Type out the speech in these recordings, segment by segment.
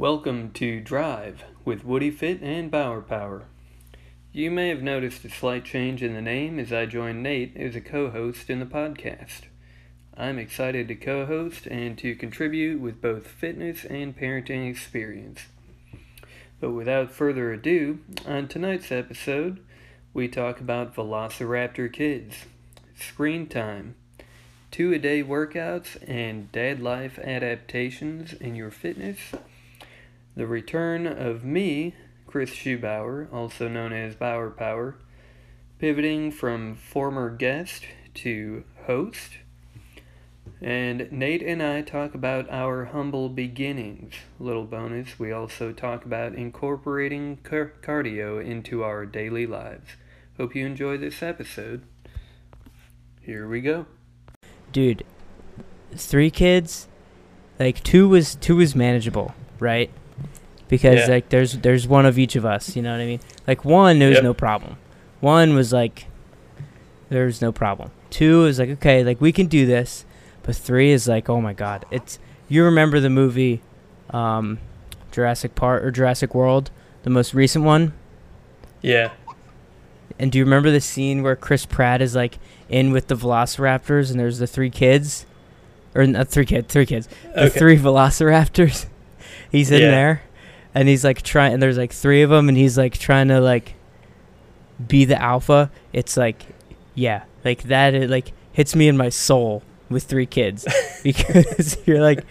Welcome to Drive with Woody Fit and Bauer Power. You may have noticed a slight change in the name as I joined Nate as a co host in the podcast. I'm excited to co host and to contribute with both fitness and parenting experience. But without further ado, on tonight's episode, we talk about Velociraptor kids, screen time, two a day workouts, and dad life adaptations in your fitness the return of me, Chris Schubauer, also known as Bauer Power, pivoting from former guest to host. And Nate and I talk about our humble beginnings. Little bonus, we also talk about incorporating car- cardio into our daily lives. Hope you enjoy this episode. Here we go. Dude, three kids, like two was two was manageable, right? Because Yeah. like there's there's one of each of us. You know what I mean? Like one, there was Yep. no problem. One was like, there's no problem. Two is like okay, like we can do this, but three is like oh my god, it's you remember the movie, um, Jurassic Park or Jurassic World, the most recent one. Yeah. And do you remember the scene where Chris Pratt is like in with the Velociraptors and there's the three kids, or not three kids, three kids, the Okay. three Velociraptors. he's in Yeah. there, and he's like trying. And there's like three of them, and he's like trying to like be the alpha. It's like, yeah, like that. It like hits me in my soul with three kids because you're like,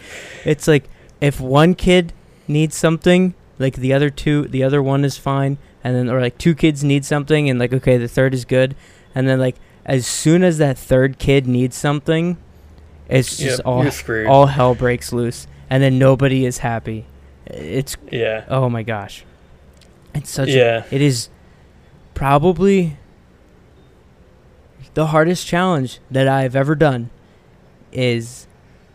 it's like if one kid needs something, like the other two, the other one is fine, and then or like two kids need something, and like okay, the third is good, and then like as soon as that third kid needs something, it's just Yep, all all hell breaks loose, and then nobody is happy. It's yeah. oh my gosh, it's such. Yeah. it is probably the hardest challenge that I've ever done. Is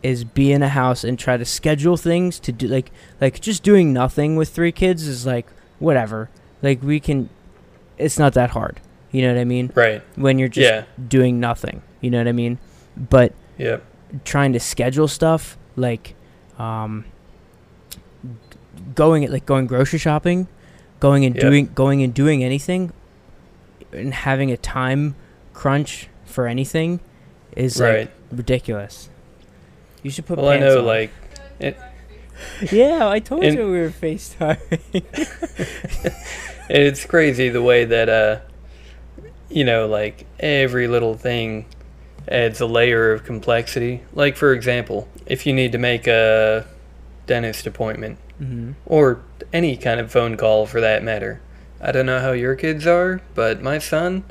is be in a house and try to schedule things to do like like just doing nothing with three kids is like whatever. Like we can, it's not that hard. You know what I mean? Right. When you're just Yeah. doing nothing. You know what I mean? But yeah, trying to schedule stuff like um going like going grocery shopping going and Yep. doing going and doing anything and having a time crunch for anything is Right. ridiculous you should put Well, I know, on. like, yeah i told and- you we were facetiming it's crazy the way that, uh, you know, like, every little thing adds a layer of complexity. Like, for example, if you need to make a dentist appointment, hmm or any kind of phone call for that matter. I don't know how your kids are, but my son,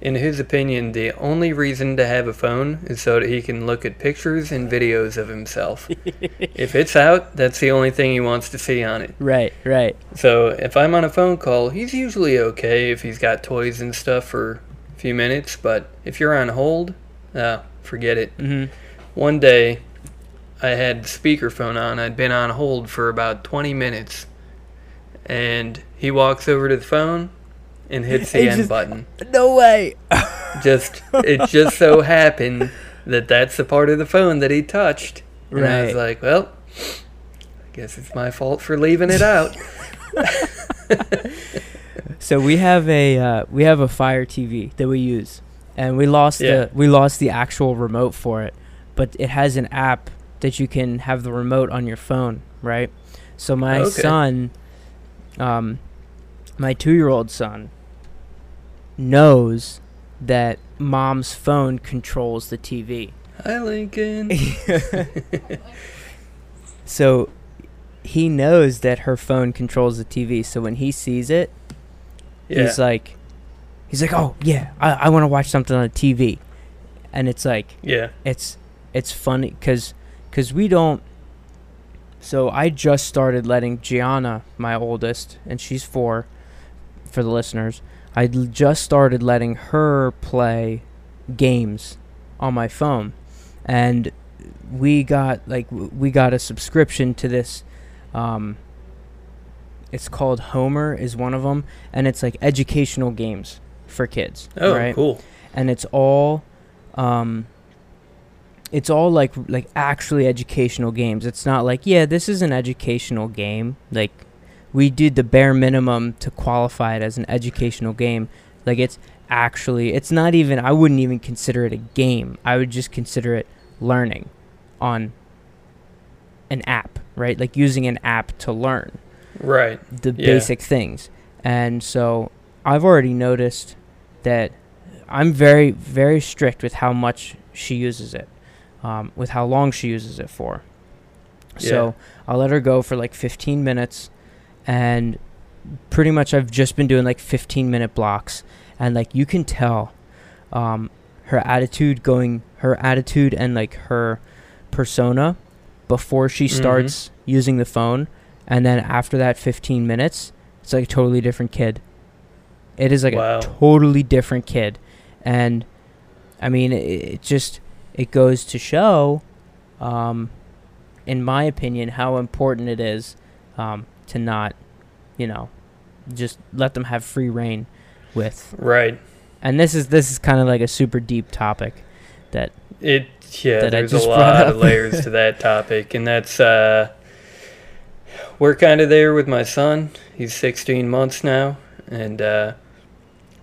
in his opinion, the only reason to have a phone is so that he can look at pictures and videos of himself. if it's out, that's the only thing he wants to see on it. right right So if I'm on a phone call, he's usually okay if he's got toys and stuff for a few minutes, but if you're on hold, uh, forget it. Mm-hmm. One day, I had speakerphone on. I'd been on hold for about 20 minutes. And he walks over to the phone and hits the He end just- button. no way Just it just so happened that that's the part of the phone that he touched. And I was like, well, I guess it's my fault for leaving it out. So we have a uh, we have a Fire TV that we use, and we lost Yeah. the we lost the actual remote for it, but it has an app that you can have the remote on your phone, right? So my Okay. son, um, my two year old son, knows that mom's phone controls the TV. Hi, Lincoln. So he knows that her phone controls the TV. So when he sees it, Yeah. he's like he's like oh yeah i, I want to watch something on the tv and it's like yeah. it's it's funny because because we don't so i just started letting gianna my oldest and she's four for the listeners I just started letting her play games on my phone and we got like we got a subscription to this um it's called homer is one of them and it's like educational games for kids Oh, right cool. and it's all um it's all like like actually educational games. It's not like yeah, this is an educational game. Like we did the bare minimum to qualify it as an educational game. Like it's actually it's not even I wouldn't even consider it a game. I would just consider it learning on an app, right? Like using an app to learn Right. the Yeah. basic things. And so I've already noticed that I'm very, very strict with how much she uses it, um, with how long she uses it for. So I'll let her go for like 15 minutes, and pretty much I've just been doing like 15 minute blocks, and like you can tell um, her attitude going, her attitude and like her persona before she Mhm. starts using the phone, and then after that 15 minutes, it's like a totally different kid. It is like Wow. a totally different kid, and I mean it, it just it goes to show, um, in my opinion, how important it is um, to not, you know, just let them have free reign with. Right. And this is this is kind of like a super deep topic that It yeah, that there's a lot of layers to that topic, and that's uh, we're kind of there with my son. He's 16 months now, and uh,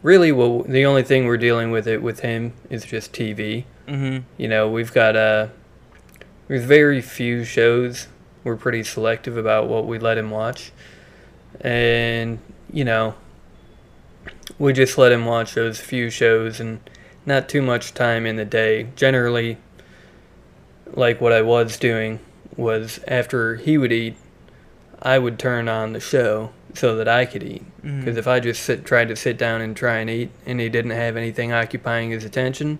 really, well, the only thing we're dealing with it with him is just TV. mm-hmm. You know, we've got uh, there's very few shows. We're pretty selective about what we let him watch, and you know, we just let him watch those few shows and not too much time in the day. Generally, like what I was doing was after he would eat, I would turn on the show so that I could eat. Because if I just sit, tried to sit down and try and eat, and he didn't have anything occupying his attention,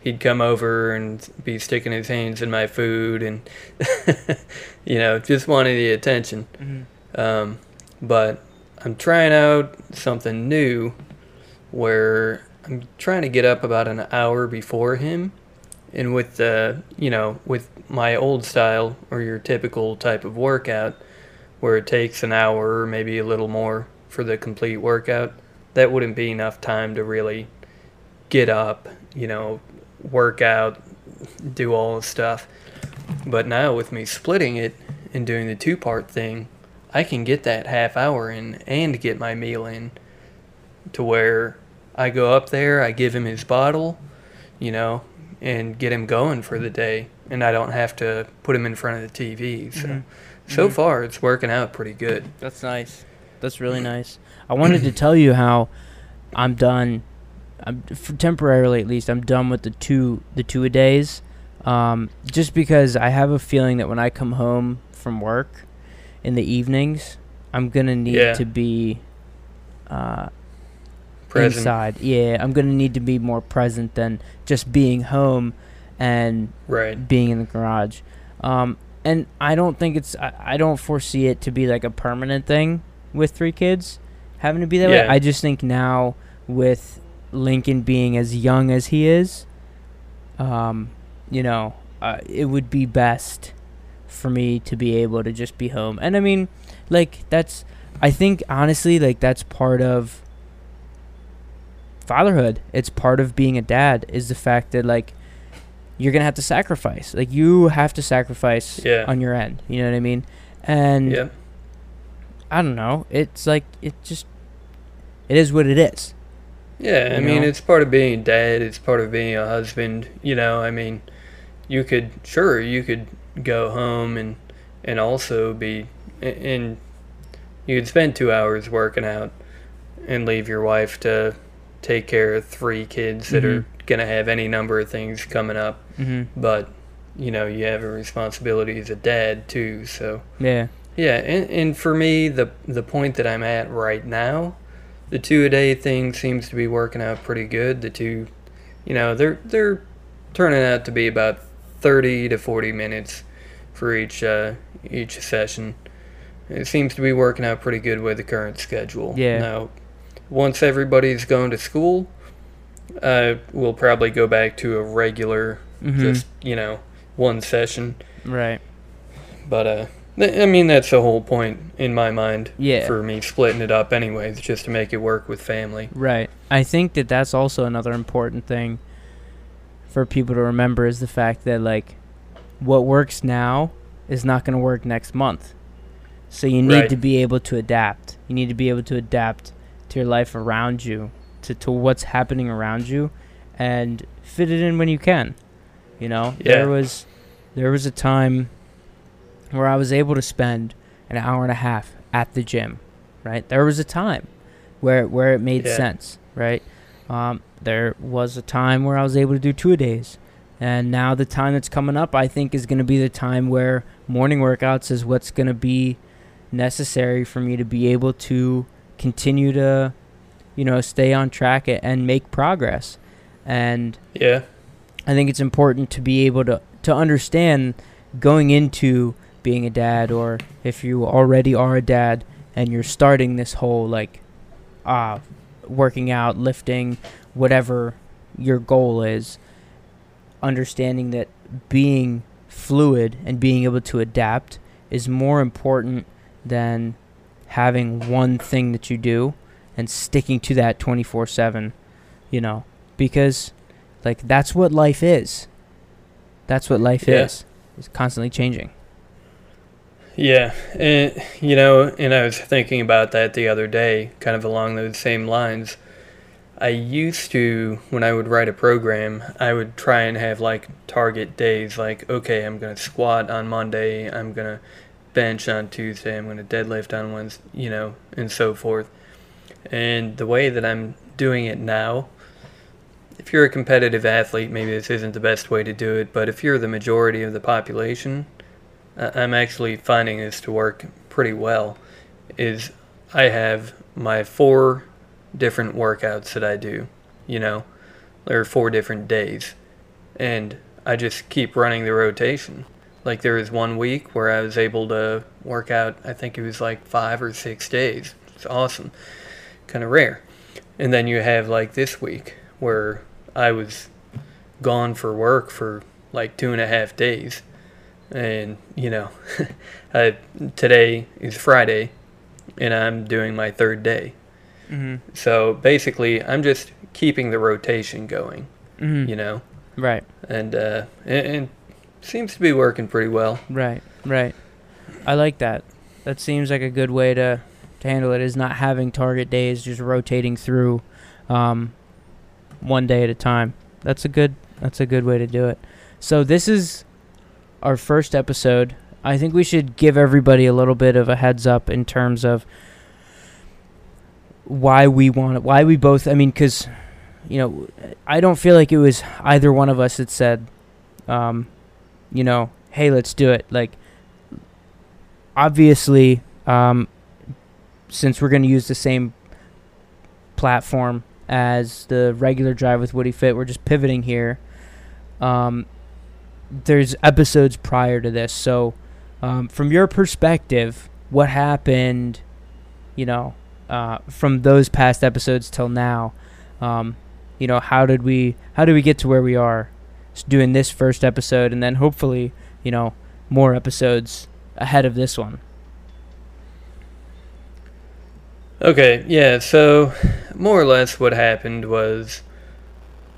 he'd come over and be sticking his hands in my food, and you know, just wanting the attention. Mm-hmm. Um, but I'm trying out something new, where I'm trying to get up about an hour before him, and with the you know with my old style or your typical type of workout where it takes an hour or maybe a little more for the complete workout, that wouldn't be enough time to really get up, you know, work out, do all the stuff. But now with me splitting it and doing the two part thing, I can get that half hour in and get my meal in to where I go up there, I give him his bottle, you know, and get him going for the day. And I don't have to put him in front of the TV. So, Mhm. So Mhm. far, it's working out pretty good. That's nice. That's really nice. I wanted to tell you how I'm done. I'm for temporarily at least. I'm done with the two the two a days. Um, just because I have a feeling that when I come home from work in the evenings, I'm gonna need Yeah. to be uh, Present. inside. Yeah, I'm gonna need to be more present than just being home and Right. being in the garage. Um, and I don't think it's I, I don't foresee it to be like a permanent thing with three kids having to be that way. I just think now with Lincoln being as young as he is, um, you know, uh, it would be best for me to be able to just be home. And I mean, like that's I think honestly like that's part of fatherhood. It's part of being a dad is the fact that like you're gonna have to sacrifice. Like you have to sacrifice Yeah. on your end. You know what I mean? And Yep. I don't know. It's like it just it is what it is. Yeah, I mean, it's part of being a dad. It's part of being a husband. You know, I mean, you could sure you could go home and and also be and you could spend two hours working out and leave your wife to take care of three kids that mm-hmm. are gonna have any number of things coming up. Mm-hmm. But you know, you have a responsibility as a dad too. So Yeah. yeah, and, and for me, the the point that I'm at right now, the two a day thing seems to be working out pretty good. The two, you know, they're they're turning out to be about thirty to forty minutes for each uh, each session. It seems to be working out pretty good with the current schedule. Yeah. Now, once everybody's going to school, uh, we'll probably go back to a regular, Mhm. just you know, one session. Right. But uh, th- I mean that's the whole point in my mind. Yeah. For me splitting it up, anyways, just to make it work with family. Right. I think that that's also another important thing for people to remember is the fact that like what works now is not going to work next month. So you need Right. to be able to adapt. You need to be able to adapt to your life around you, to, to what's happening around you and fit it in when you can. You know, Yeah. there was there was a time where I was able to spend an hour and a half at the gym, right? There was a time where where it made Yeah. sense, right? Um, there was a time where I was able to do two a days, and now the time that's coming up, I think, is going to be the time where morning workouts is what's going to be necessary for me to be able to continue to, you know, stay on track and make progress, and Yeah. I think it's important to be able to to understand going into being a dad or if you already are a dad and you're starting this whole like uh working out, lifting, whatever your goal is, understanding that being fluid and being able to adapt is more important than having one thing that you do and sticking to that 24/7, you know, because like that's what life is. That's what life Yeah. is. It's constantly changing. Yeah, and you know, and I was thinking about that the other day, kind of along those same lines. I used to, when I would write a program, I would try and have like target days, like, okay, I'm going to squat on Monday, I'm going to bench on Tuesday, I'm going to deadlift on Wednesday, you know, and so forth. And the way that I'm doing it now, if you're a competitive athlete, maybe this isn't the best way to do it, but if you're the majority of the population, I'm actually finding this to work pretty well. Is I have my four different workouts that I do, you know, there are four different days, and I just keep running the rotation. Like there was one week where I was able to work out, I think it was like five or six days. It's awesome, kind of rare. And then you have like this week where I was gone for work for like two and a half days and you know I, today is friday and i'm doing my third day Mm-hmm. so basically i'm just keeping the rotation going Mm-hmm. you know Right. and uh and, and seems to be working pretty well Right. Right. I like that. That seems like a good way to to handle it. Is not having target days, just rotating through, um, one day at a time. That's a good. That's a good way to do it. So this is our first episode. I think we should give everybody a little bit of a heads up in terms of why we want it, why we both. I mean, because you know, I don't feel like it was either one of us that said, um, you know, hey, let's do it. Like, obviously, um, since we're going to use the same platform as the regular drive with Woody Fit, we're just pivoting here. Um, there's episodes prior to this, so um, from your perspective, what happened? You know, uh, from those past episodes till now, um, you know, how did we how did we get to where we are? Just doing this first episode, and then hopefully, you know, more episodes ahead of this one. Okay yeah so more or less what happened was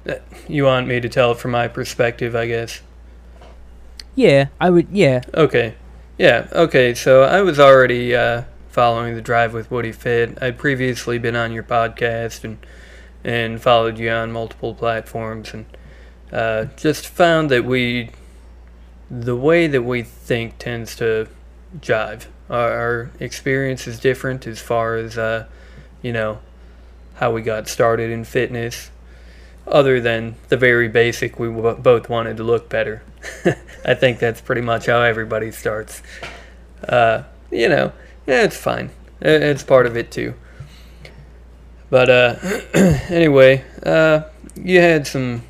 uh, you want me to tell it from my perspective i guess Yeah, I would. Yeah. Okay. Yeah, okay. So I was already uh, following the Drive with Woody Fit. I'd previously been on your podcast and and followed you on multiple platforms and uh, just found that we the way that we think tends to jive. Our, our experience is different as far as uh, you know how we got started in fitness. Other than the very basic, we both wanted to look better. I think that's pretty much how everybody starts. Uh, you know, yeah, it's fine. It's part of it too. But uh, anyway, uh, you had some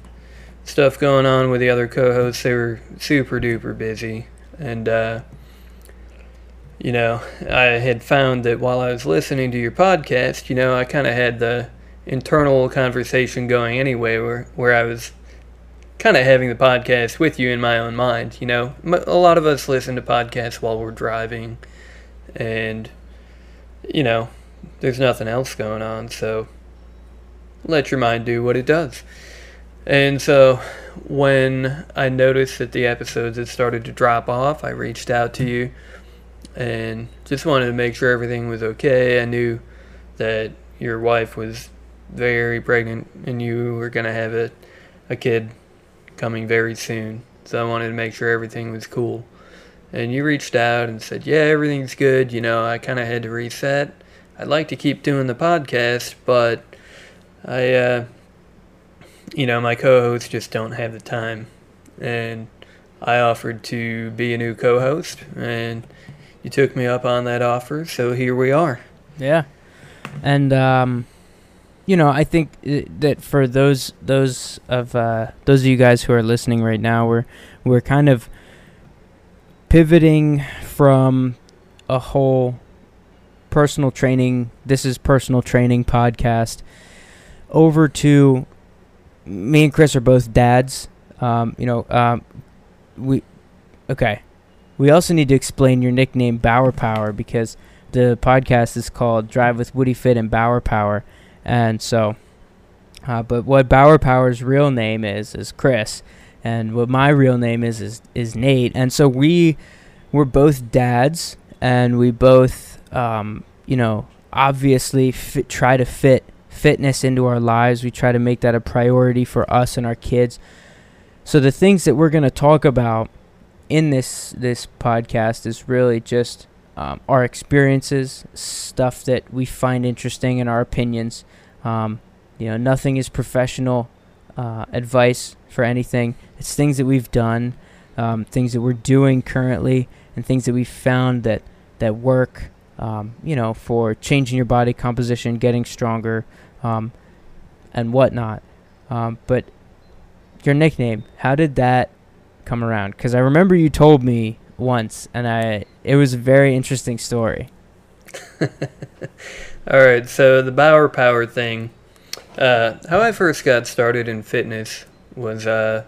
stuff going on with the other co-hosts. They were super duper busy, and uh, you know, I had found that while I was listening to your podcast, you know, I kind of had the internal conversation going anyway, where where I was kind of having the podcast with you in my own mind. You know, a lot of us listen to podcasts while we're driving, and you know, there's nothing else going on, so let your mind do what it does. And so when I noticed that the episodes had started to drop off, I reached out to you and just wanted to make sure everything was okay. I knew that your wife was very pregnant and you were going to have a, a kid coming very soon. So I wanted to make sure everything was cool. And you reached out and said, Yeah, everything's good. You know, I kind of had to reset. I'd like to keep doing the podcast, but I, uh, you know, my co hosts just don't have the time. And I offered to be a new co host, and you took me up on that offer, so here we are. Yeah, and um, you know, I think that for those those of uh, those of you guys who are listening right now, we're we're kind of pivoting from a whole personal training. This is personal training podcast over to me and Chris are both dads. Um, you know, um, we okay. We also need to explain your nickname Bauer Power because the podcast is called Drive with Woody Fit and Bauer Power, and so. Uh, but what Bauer Power's real name is is Chris, and what my real name is is is Nate, and so we we're both dads, and we both um, you know obviously fit, try to fit fitness into our lives. We try to make that a priority for us and our kids. So the things that we're going to talk about in this this podcast is really just um, our experiences, stuff that we find interesting, and our opinions. Um, you know, nothing is professional uh, advice for anything. It's things that we've done, um, things that we're doing currently, and things that we found that that work. Um, you know, for changing your body composition, getting stronger, um, and whatnot. Um, but your nickname, how did that come around? Because I remember you told me once, and I it was a very interesting story. All right, so the Bauer Power thing. Uh, how I first got started in fitness was uh,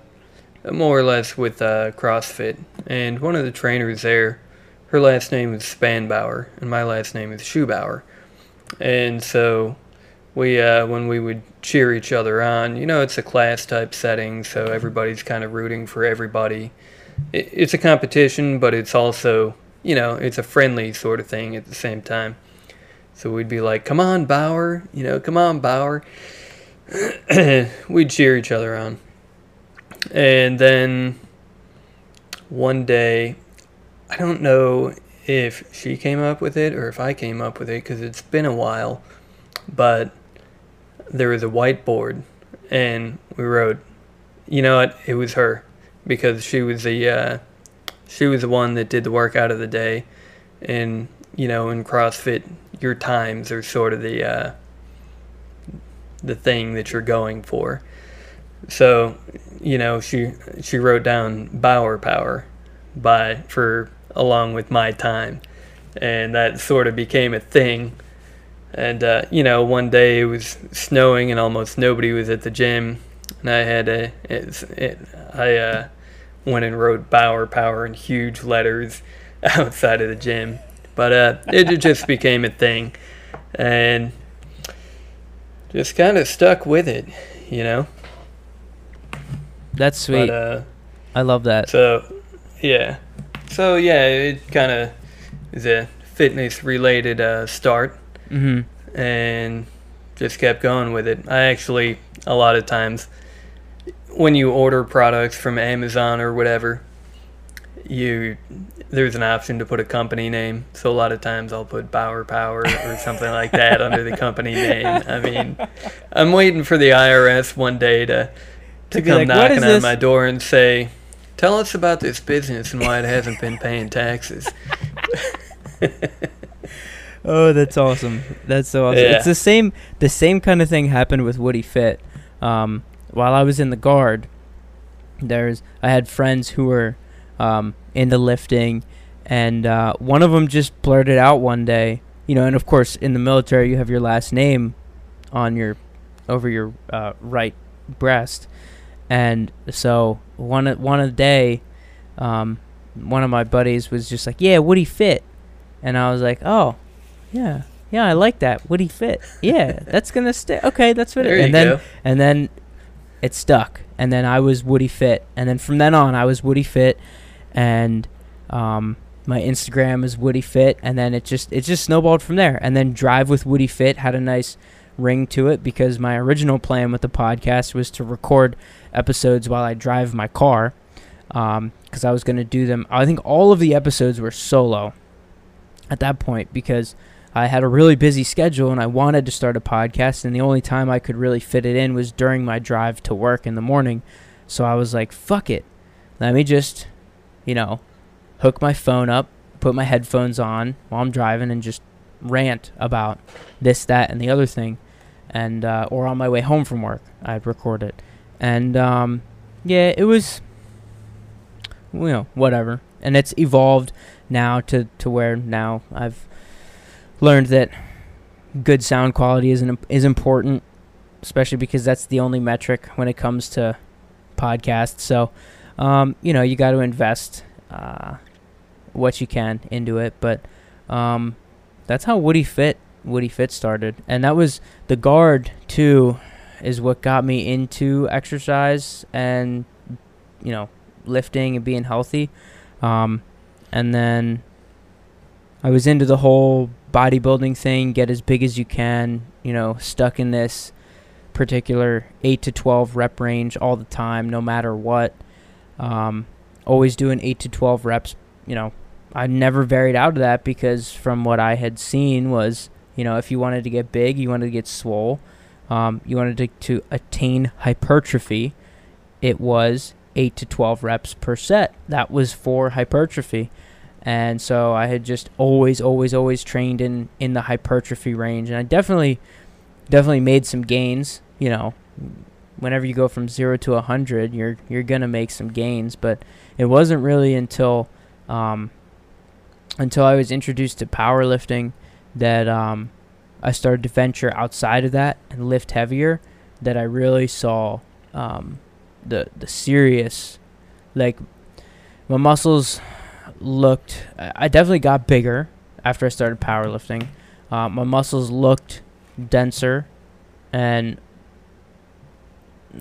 more or less with uh, CrossFit, and one of the trainers there, her last name is Spanbauer, and my last name is Schubauer, and so we uh, when we would cheer each other on. You know, it's a class type setting, so everybody's kind of rooting for everybody. It, it's a competition, but it's also you know it's a friendly sort of thing at the same time. So we'd be like, "Come on, Bauer!" You know, "Come on, Bauer!" we'd cheer each other on, and then one day, I don't know if she came up with it or if I came up with it because it's been a while, but there was a whiteboard and we wrote you know what? It was her because she was the uh, she was the one that did the workout of the day and you know in crossfit your times are sort of the uh, the thing that you're going for. So you know she she wrote down bauer power by for along with my time. And that sort of became a thing and, uh, you know, one day it was snowing and almost nobody was at the gym. And I had a, it, it, I uh, went and wrote Bauer Power in huge letters outside of the gym. But uh, it just became a thing. And just kind of stuck with it, you know? That's sweet. But, uh, I love that. So, yeah. So, yeah, it kind of is a fitness related uh, start mm-hmm. and just kept going with it. I actually, a lot of times, when you order products from Amazon or whatever, you there's an option to put a company name. So a lot of times I'll put Bauer Power or something like that under the company name. I mean, I'm waiting for the IRS one day to to, to come like, knocking on my door and say, "Tell us about this business and why it hasn't been paying taxes." oh, that's awesome. That's so awesome. Yeah. It's the same. The same kind of thing happened with Woody Fit. Um, while I was in the guard, there's I had friends who were um, into lifting, and uh, one of them just blurted out one day. You know, and of course, in the military, you have your last name on your over your uh, right breast, and so one one day, um, one of my buddies was just like, "Yeah, Woody Fit," and I was like, "Oh." Yeah, yeah, I like that. Would he fit? Yeah, that's gonna stay. Okay, that's what. There and then go. and then it stuck. And then I was Woody Fit, and then from then on, I was Woody Fit, and um, my Instagram is Woody Fit, and then it just it just snowballed from there. And then Drive with Woody Fit had a nice ring to it because my original plan with the podcast was to record episodes while I drive my car, because um, I was going to do them. I think all of the episodes were solo at that point because I had a really busy schedule and I wanted to start a podcast, and the only time I could really fit it in was during my drive to work in the morning. So I was like, fuck it. Let me just, you know, hook my phone up, put my headphones on while I'm driving, and just rant about this, that, and the other thing. And, uh, or on my way home from work, I'd record it. And, um, yeah, it was, you know, whatever. And it's evolved now to, to where now I've learned that good sound quality is an, is important, especially because that's the only metric when it comes to podcasts. So, um, you know, you got to invest uh, what you can into it. But um, that's how Woody Fit Woody Fit started, and that was the guard too, is what got me into exercise and you know lifting and being healthy. Um, and then I was into the whole bodybuilding thing, get as big as you can, you know, stuck in this particular 8 to 12 rep range all the time, no matter what. Um, always doing 8 to 12 reps, you know. I never varied out of that because from what I had seen was, you know, if you wanted to get big, you wanted to get swole, um, you wanted to, to attain hypertrophy, it was 8 to 12 reps per set. That was for hypertrophy and so I had just always, always, always trained in in the hypertrophy range, and I definitely, definitely made some gains. You know, whenever you go from zero to a hundred, you're you're gonna make some gains, but it wasn't really until, um, until I was introduced to powerlifting that um, I started to venture outside of that and lift heavier. That I really saw um, the the serious, like my muscles looked. I definitely got bigger after I started powerlifting. Uh, my muscles looked denser, and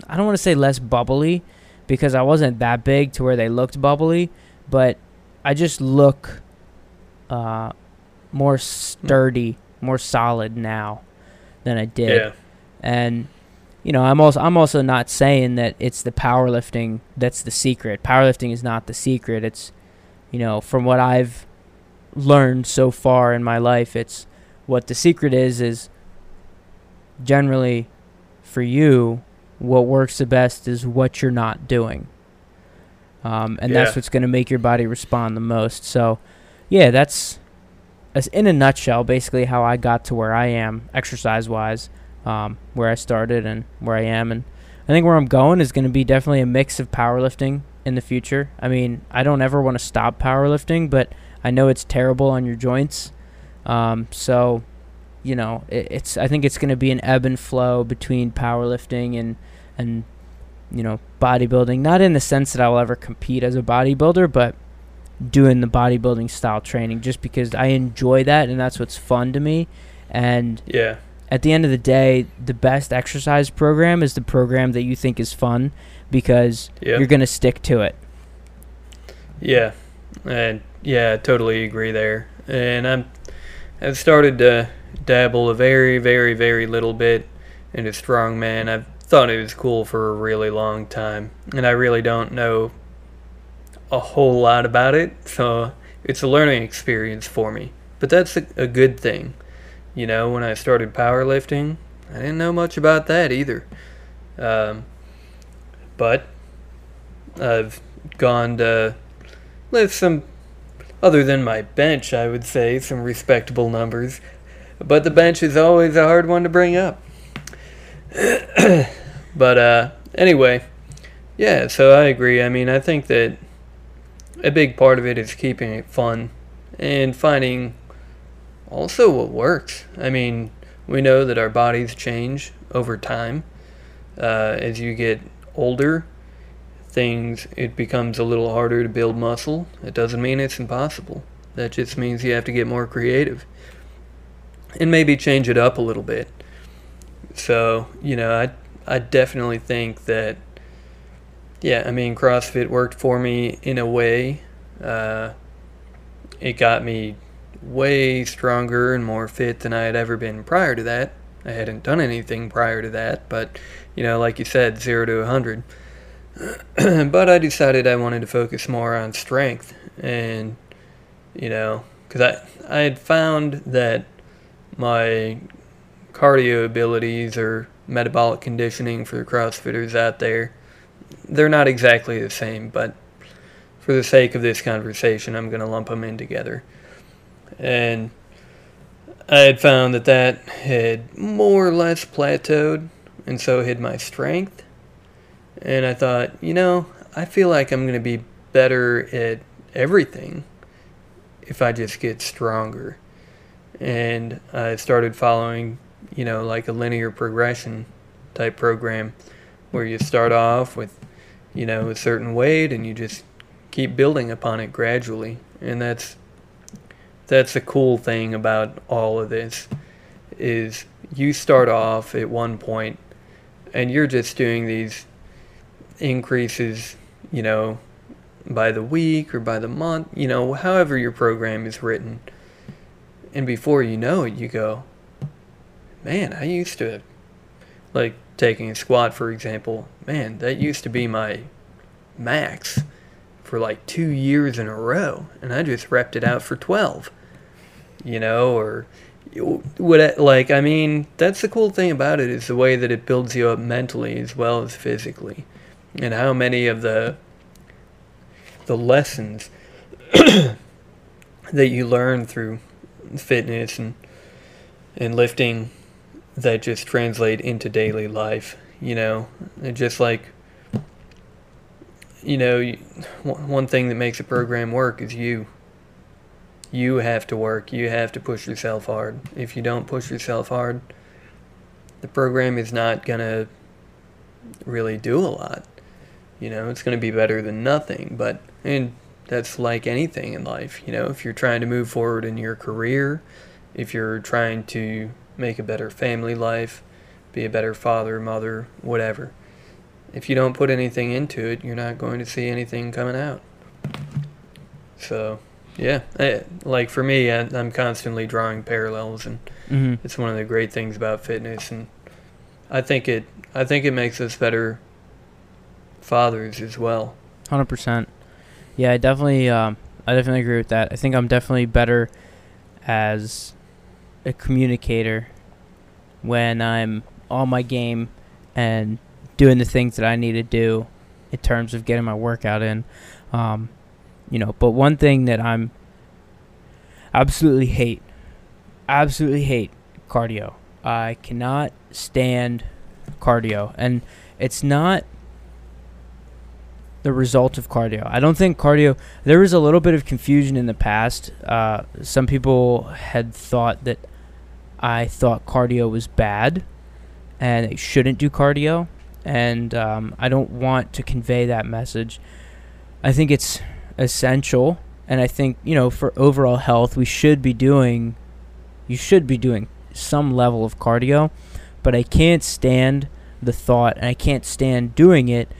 I don't want to say less bubbly because I wasn't that big to where they looked bubbly, but I just look uh, more sturdy, more solid now than I did. Yeah. And you know, I'm also I'm also not saying that it's the powerlifting that's the secret. Powerlifting is not the secret. It's you know, from what I've learned so far in my life, it's what the secret is is generally for you, what works the best is what you're not doing. Um, and Yeah. that's what's going to make your body respond the most. So, yeah, that's, that's in a nutshell basically how I got to where I am exercise wise, um, where I started and where I am. And I think where I'm going is going to be definitely a mix of powerlifting in the future. I mean, I don't ever want to stop powerlifting, but I know it's terrible on your joints. Um, so, you know, it, it's I think it's going to be an ebb and flow between powerlifting and and you know bodybuilding. Not in the sense that I'll ever compete as a bodybuilder, but doing the bodybuilding style training just because I enjoy that and that's what's fun to me. And Yeah. At the end of the day, the best exercise program is the program that you think is fun because Yeah. you're going to stick to it. Yeah, and yeah, I totally agree there. And I'm I've started to dabble a very, very, very little bit into strongman. I've thought it was cool for a really long time, and I really don't know a whole lot about it, so it's a learning experience for me. But that's a, a good thing. You know, when I started powerlifting, I didn't know much about that either. Um, but I've gone to lift some, other than my bench, I would say, some respectable numbers. But the bench is always a hard one to bring up. but uh, anyway, yeah, so I agree. I mean, I think that a big part of it is keeping it fun and finding also what works. I mean, we know that our bodies change over time. Uh, as you get older, things it becomes a little harder to build muscle. It doesn't mean it's impossible. That just means you have to get more creative and maybe change it up a little bit. So, you know, I I definitely think that, yeah, I mean, CrossFit worked for me in a way. Uh, it got me way stronger and more fit than I had ever been prior to that. I hadn't done anything prior to that, but, you know, like you said, zero to a 100. but I decided I wanted to focus more on strength and, you know, because I, I had found that my cardio abilities or metabolic conditioning for CrossFitters out there, they're not exactly the same, but for the sake of this conversation, I'm going to lump them in together. And I had found that that had more or less plateaued, and so had my strength. And I thought, you know, I feel like I'm going to be better at everything if I just get stronger. And I started following, you know, like a linear progression type program where you start off with, you know, a certain weight and you just keep building upon it gradually. And that's that's the cool thing about all of this is you start off at one point and you're just doing these increases, you know, by the week or by the month, you know, however your program is written. And before you know it, you go, man, I used to, like taking a squat, for example, man, that used to be my max for like two years in a row. And I just repped it out for 12, you know, or what, like, I mean, that's the cool thing about it is the way that it builds you up mentally as well as physically. And how many of the the lessons that you learn through fitness and and lifting that just translate into daily life you know and just like you know one thing that makes a program work is you you have to work you have to push yourself hard if you don't push yourself hard the program is not going to really do a lot you know it's going to be better than nothing but and that's like anything in life. You know, if you're trying to move forward in your career, if you're trying to make a better family life, be a better father, mother, whatever. If you don't put anything into it, you're not going to see anything coming out. So, yeah, I, like for me, I, am constantly drawing parallels, and mm-hmm. it's one of the great things about fitness. And I think it, I think it makes us better fathers as well. Hundred percent. Yeah, I definitely, um, I definitely agree with that. I think I'm definitely better as a communicator when I'm on my game and doing the things that I need to do in terms of getting my workout in. Um, you know, but one thing that I'm absolutely hate, absolutely hate cardio. I cannot stand cardio, and it's not the result of cardio. I don't think cardio. There was a little bit of confusion in the past. Uh, some people had thought that I thought cardio was bad, and they shouldn't do cardio. And um, I don't want to convey that message. I think it's essential, and I think you know for overall health, we should be doing. You should be doing some level of cardio, but I can't stand the thought, and I can't stand doing it.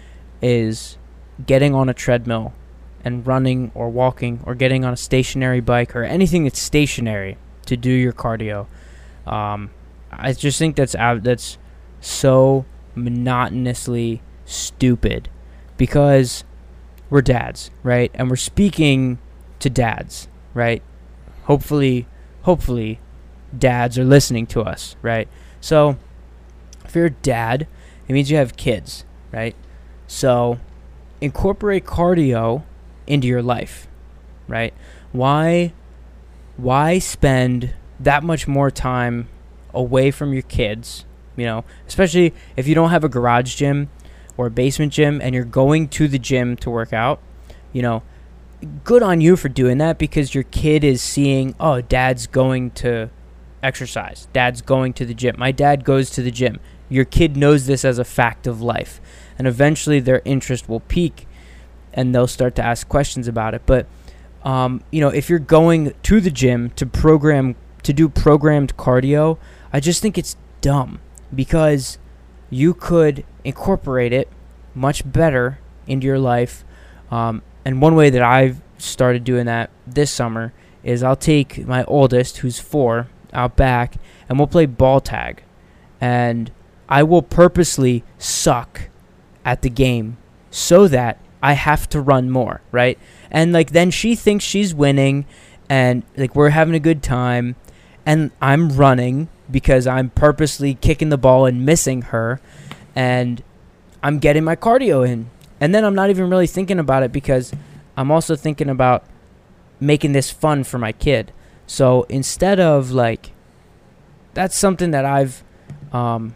Is getting on a treadmill and running or walking or getting on a stationary bike or anything that's stationary to do your cardio. Um, I just think that's. That's so monotonously stupid because we're dads, right? And we're speaking to dads, right? Hopefully, hopefully, dads are listening to us, right? So, if you're a dad, it means you have kids, right? So, incorporate cardio into your life, right? Why why spend that much more time away from your kids, you know, especially if you don't have a garage gym or a basement gym and you're going to the gym to work out, you know, good on you for doing that because your kid is seeing, oh, dad's going to exercise. Dad's going to the gym. My dad goes to the gym. Your kid knows this as a fact of life and eventually their interest will peak and they'll start to ask questions about it. But um, you know, if you're going to the gym to program to do programmed cardio, I just think it's dumb because you could incorporate it much better into your life. Um, and one way that I've started doing that this summer is I'll take my oldest, who's four, out back, and we'll play ball tag. And I will purposely suck at the game so that I have to run more, right? And like then she thinks she's winning and like we're having a good time and I'm running because I'm purposely kicking the ball and missing her and I'm getting my cardio in. And then I'm not even really thinking about it because I'm also thinking about making this fun for my kid. So instead of like that's something that I've um,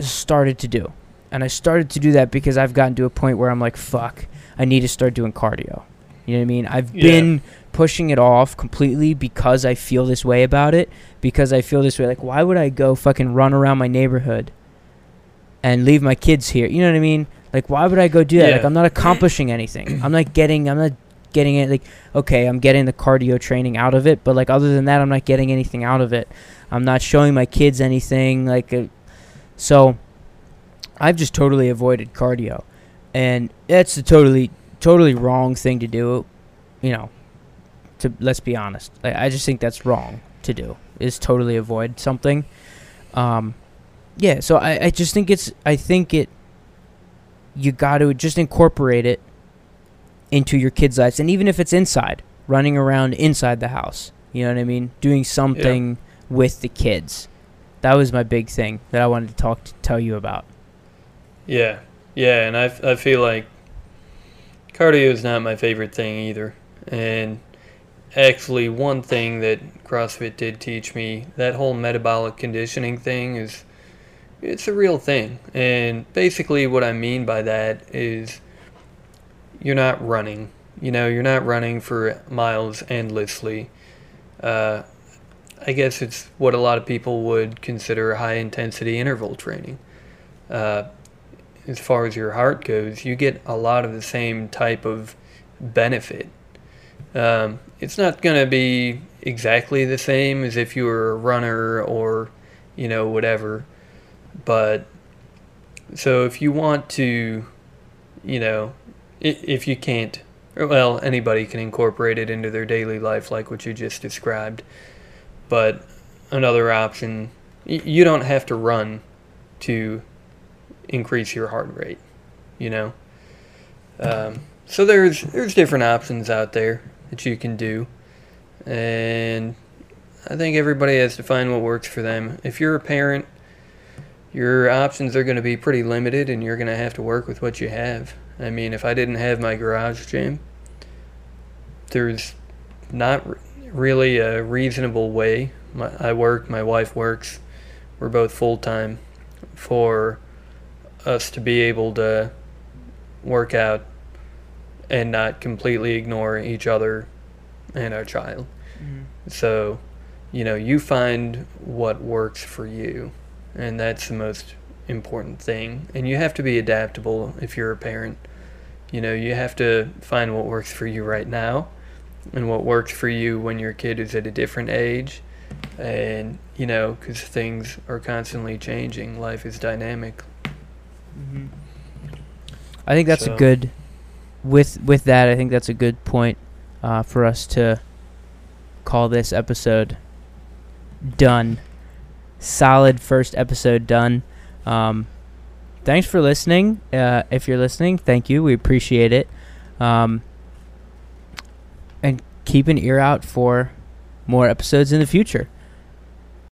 started to do. And I started to do that because I've gotten to a point where I'm like, fuck, I need to start doing cardio. You know what I mean? I've Yeah. been pushing it off completely because I feel this way about it. Because I feel this way. Like, why would I go fucking run around my neighborhood and leave my kids here? You know what I mean? Like, why would I go do that? Like, I'm not accomplishing anything. I'm not getting, I'm not getting it. Like, okay, I'm getting the cardio training out of it. But, like, other than that, I'm not getting anything out of it. I'm not showing my kids anything. Like, uh, so I've just totally avoided cardio. And that's a totally, totally wrong thing to do. You know, to let's be honest. Like, I just think that's wrong to do. Is totally avoid something. Um, yeah. So I, I just think it's. I think it. You got to just incorporate it into your kids' lives, and even if it's inside, running around inside the house. You know what I mean? Doing something with the kids. That was my big thing that I wanted to talk to tell you about. Yeah, yeah, and I, I feel like cardio is not my favorite thing either. And actually, one thing that CrossFit did teach me, that whole metabolic conditioning thing is it's a real thing. And basically, what I mean by that is you're not running. You know, you're not running for miles endlessly. Uh, I guess it's what a lot of people would consider high intensity interval training. Uh, as far as your heart goes, you get a lot of the same type of benefit. Um, it's not going to be exactly the same as if you were a runner or, you know, whatever. But so if you want to, you know, if you can't, well, anybody can incorporate it into their daily life, like what you just described. But another option, you don't have to run to increase your heart rate. You know, um, so there's there's different options out there that you can do, and I think everybody has to find what works for them. If you're a parent, your options are going to be pretty limited, and you're going to have to work with what you have. I mean, if I didn't have my garage gym, there's not really a reasonable way. My, I work, my wife works, we're both full time for us to be able to work out and not completely ignore each other and our child. Mm-hmm. So, you know, you find what works for you, and that's the most important thing. And you have to be adaptable if you're a parent. You know, you have to find what works for you right now and what works for you when your kid is at a different age. And, you know, because things are constantly changing, life is dynamic. Mm-hmm. I think that's So- a good. With with that, I think that's a good point uh, for us to call this episode done. Solid first episode done. Um, thanks for listening. Uh, if you're listening, thank you. We appreciate it. Um, and keep an ear out for more episodes in the future.